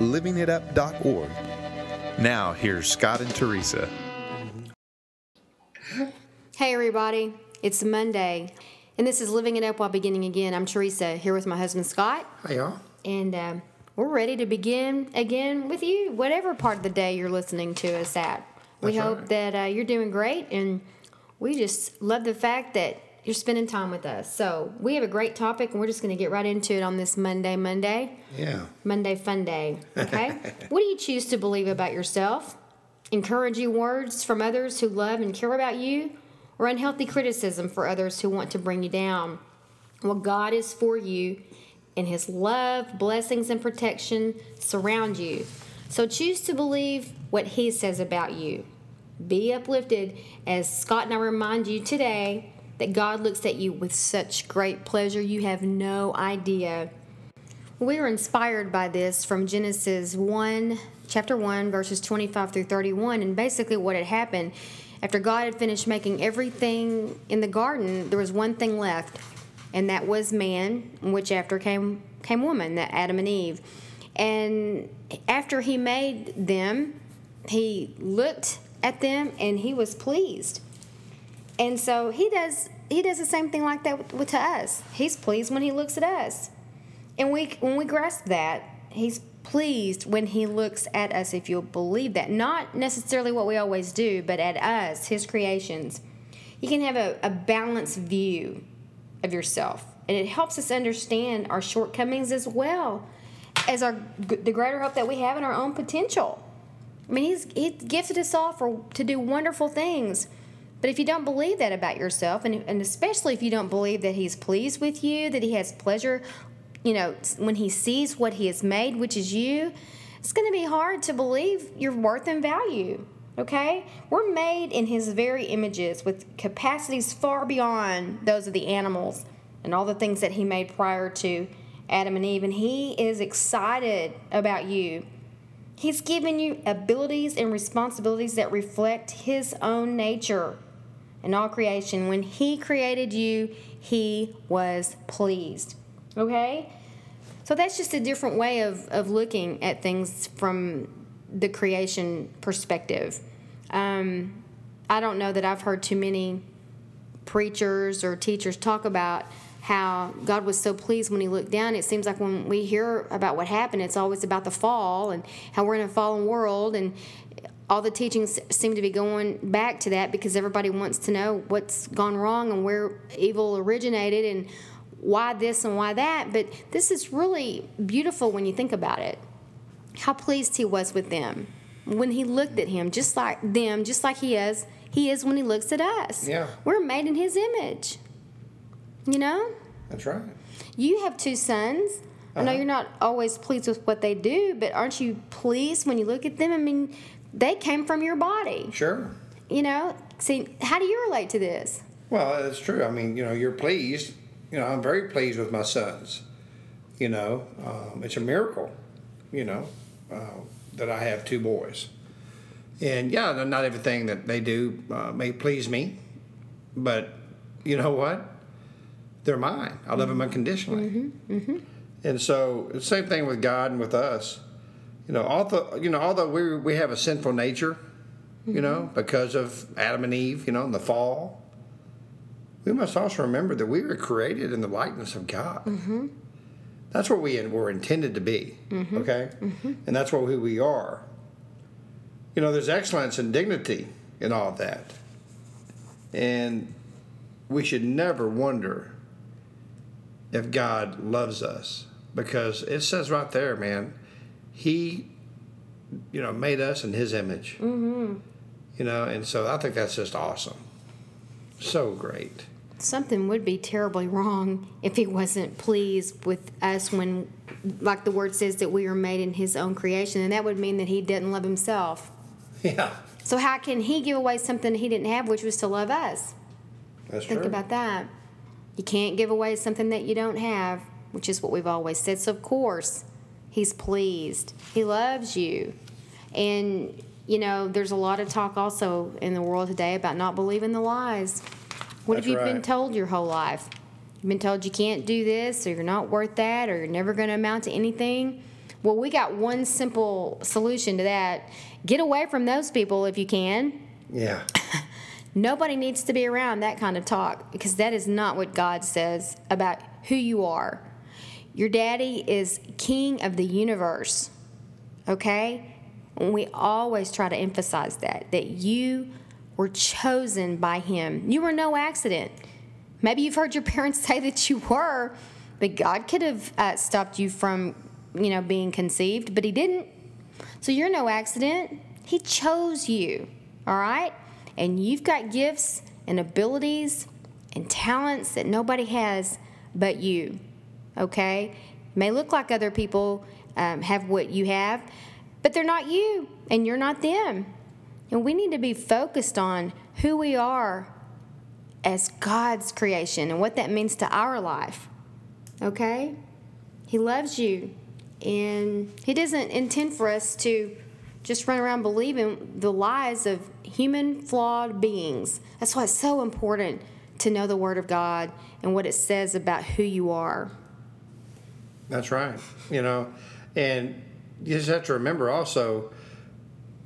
livingitup.org. Now, here's Scott and Teresa. Hey, everybody. It's Monday, and this is Living It Up While Beginning Again. I'm Teresa, here with my husband Scott, Hey, y'all. and um, we're ready to begin again with you, whatever part of the day you're listening to us at. We That's hope right. that uh, you're doing great, and we just love the fact that you're spending time with us. So, we have a great topic, and we're just going to get right into it on this Monday, Monday. Yeah. Monday Fun Day. Okay? what do you choose to believe about yourself? Encouraging words from others who love and care about you, or unhealthy criticism for others who want to bring you down? Well, God is for you, and His love, blessings, and protection surround you. So choose to believe what He says about you. Be uplifted as Scott and I remind you today that God looks at you with such great pleasure you have no idea. We are inspired by this from Genesis 1, chapter 1, verses 25 through 31. And basically, what had happened after God had finished making everything in the garden, there was one thing left, and that was man, which after came, came woman, that Adam and Eve. And after he made them, he looked at them and he was pleased. And so he does he does the same thing like that with, with to us. He's pleased when he looks at us. And we when we grasp that, he's pleased when he looks at us if you'll believe that. Not necessarily what we always do, but at us, his creations. You can have a, a balanced view of yourself. And it helps us understand our shortcomings as well as our the greater hope that we have in our own potential. I mean, he's he gifted us all for to do wonderful things. But if you don't believe that about yourself, and, and especially if you don't believe that he's pleased with you, that he has pleasure, you know, when he sees what he has made, which is you, it's going to be hard to believe your worth and value. Okay? We're made in his very images with capacities far beyond those of the animals and all the things that he made prior to Adam and Eve. And he is excited about you. He's given you abilities and responsibilities that reflect His own nature in all creation. When He created you, He was pleased. Okay? So that's just a different way of, of looking at things from the creation perspective. Um, I don't know that I've heard too many preachers or teachers talk about how God was so pleased when He looked down. It seems like when we hear about what happened, it's always about the fall and how we're in a fallen world, and all the teachings seem to be going back to that because everybody wants to know what's gone wrong and where evil originated and why this and why that. But this is really beautiful when you think about it. How pleased He was with them when He looked at Him, just like them, just like He is. He is when He looks at us. Yeah. We're made in His image. You know? That's right. You have two sons. I know Uh-huh. you're not always pleased with what they do, but aren't you pleased when you look at them? I mean, they came from your body. Sure. You know? See, how do you relate to this? Well, it's true. I mean, you know, you're pleased. You know, I'm very pleased with my sons. You know, um, it's a miracle, you know, uh, that I have two boys. And yeah, not everything that they do uh, may please me, but you know what? They're mine. I love them unconditionally. Mhm. And so the same thing with God and with us. You know, although you know, although we we have a sinful nature, you know, mm-hmm. because of Adam and Eve, you know, and the fall, we must also remember that we were created in the likeness of God. Mm-hmm. That's what we were intended to be. Mm-hmm. Okay, and that's what who we are. You know, there's excellence and dignity in all of that, and we should never wonder if God loves us because it says right there, man, He, you know, made us in His image. Mm-hmm. You know, and so I think that's just awesome. So great. something would be terribly wrong if he wasn't pleased with us when like the word says that we are made in his own creation and that would mean that he didn't love himself Yeah, so how can he give away something he didn't have which was to love us that's think true. about that you can't give away something that you don't have which is what we've always said so of course he's pleased he loves you and you know there's a lot of talk also in the world today about not believing the lies what That's have you been told your whole life? You've been told you can't do this, or you're not worth that, or you're never going to amount to anything. Well, we got one simple solution to that. Get away from those people if you can. Yeah, Nobody needs to be around that kind of talk because that is not what God says about who you are. Your daddy is king of the universe, okay? And we always try to emphasize that, that you were chosen by him. You were no accident. Maybe you've heard your parents say that you were, but God could have uh, stopped you from, you know, being conceived, but he didn't. So you're no accident. He chose you, all right? And you've got gifts and abilities and talents that nobody has but you, okay? May look like other people um, have what you have, but they're not you, and you're not them. And we need to be focused on who we are as God's creation and what that means to our life, okay? He loves you, and He doesn't intend for us to just run around believing the lies of human flawed beings. That's why it's so important to know the Word of God and what it says about who you are. That's right. You know, and you just have to remember also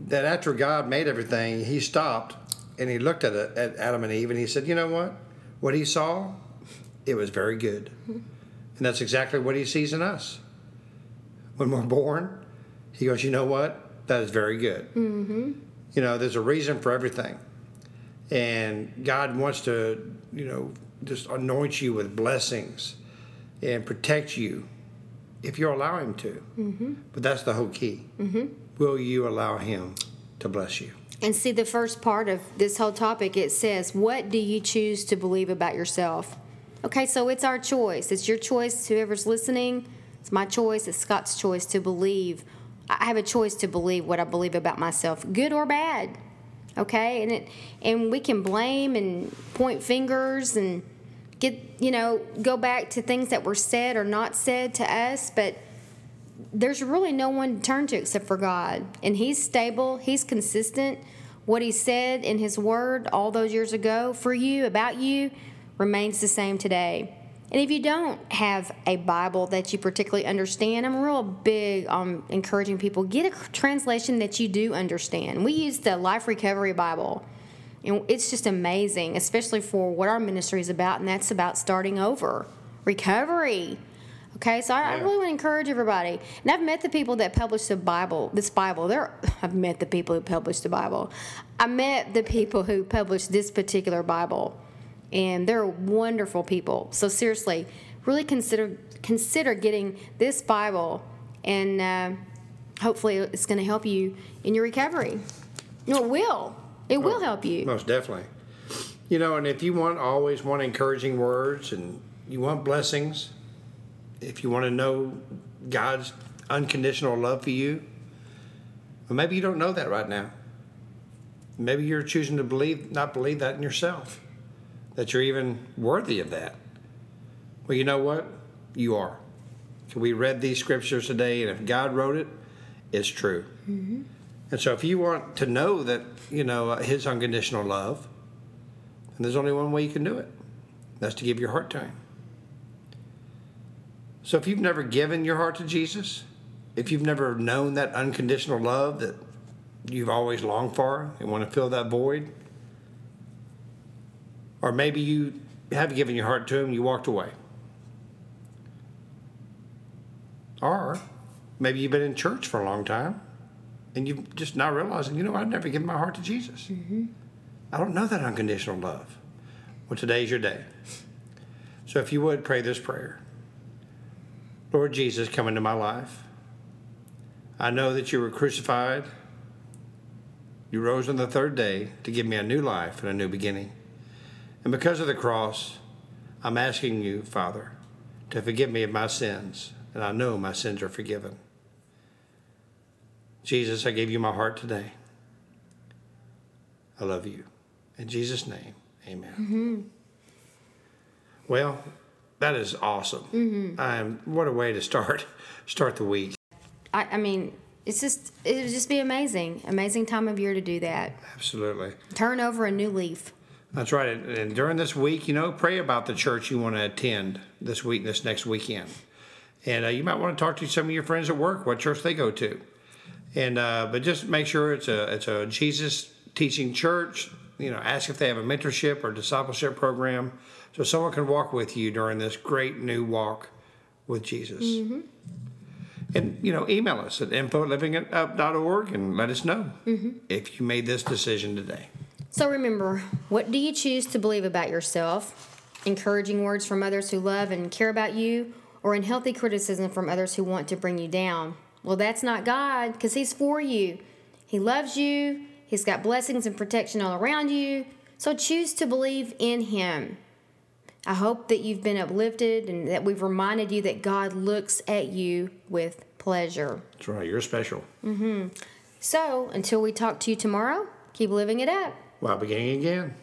that after God made everything, He stopped and He looked at it, at Adam and Eve and He said, "You know what? What He saw, it was very good." And that's exactly what He sees in us. When we're born, He goes, "You know what? That is very good." Mm-hmm. You know, there's a reason for everything, and God wants to, you know, just anoint you with blessings and protect you if you allow Him to. Mm-hmm. But that's the whole key. Mm-hmm. Will you allow Him to bless you? And see, the first part of this whole topic, it says, What do you choose to believe about yourself? Okay, so it's our choice. It's your choice, whoever's listening. It's my choice. It's Scott's choice to believe. I have a choice to believe what I believe about myself, good or bad. Okay, and it and we can blame and point fingers and get you know go back to things that were said or not said to us, but there's really no one to turn to except for God. And He's stable, He's consistent. What He said in His Word all those years ago for you, about you, remains the same today. And if you don't have a Bible that you particularly understand, I'm real big on encouraging people get a translation that you do understand. We use the Life Recovery Bible. And it's just amazing, especially for what our ministry is about, and that's about starting over, recovery. Okay, so I, I really want to encourage everybody. And I've met the people that published the Bible, this Bible. They're, I've met the people who published the Bible. I met the people who published this particular Bible, and they're wonderful people. So seriously, really consider consider getting this Bible, and uh, hopefully it's going to help you in your recovery. No, it will. It will oh, help you. Most definitely. You know, and if you want always want encouraging words and you want blessings, if you want to know God's unconditional love for you, well, maybe you don't know that right now. Maybe you're choosing to believe not believe that in yourself, that you're even worthy of that. Well, you know what? You are. So we read these scriptures today, and if God wrote it, it's true. Mm-hmm. And so, if you want to know that, you know, His unconditional love, then there's only one way you can do it. That's to give your heart to Him. So, if you've never given your heart to Jesus, if you've never known that unconditional love that you've always longed for and want to fill that void, or maybe you have given your heart to Him, you walked away. Or maybe you've been in church for a long time and you've just now realizing, you know, I've never given my heart to Jesus. Mm-hmm. I don't know that unconditional love. Well, today's your day. So if you would pray this prayer Lord Jesus, come into my life. I know that you were crucified. You rose on the third day to give me a new life and a new beginning. And because of the cross, I'm asking you, Father, to forgive me of my sins, and I know my sins are forgiven. Jesus, I gave you my heart today. I love you. In Jesus' name, amen. Mm-hmm. Well, that is awesome. Mm-hmm. Um, what a way to start start the week. I, I mean, it's just it would just be amazing, amazing time of year to do that. Absolutely. Turn over a new leaf. That's right. And- during this week, you know, pray about the church you want to attend this week, this next weekend. And uh, you might want to talk to some of your friends at work, what church they go to. And uh, but just make sure it's a it's a Jesus teaching church. You know, ask if they have a mentorship or discipleship program, so someone can walk with you during this great new walk with Jesus. And you know, email us at info at and let us know if you made this decision today. So remember, what do you choose to believe about yourself? Encouraging words from others who love and care about you, or unhealthy criticism from others who want to bring you down? Well, that's not God, because He's for you. He loves you, He's got blessings and protection all around you. So choose to believe in Him. I hope that you've been uplifted and that we've reminded you that God looks at you with pleasure. That's right. You're special. Mm-hmm. So until we talk to you tomorrow, keep living it up. While beginning again.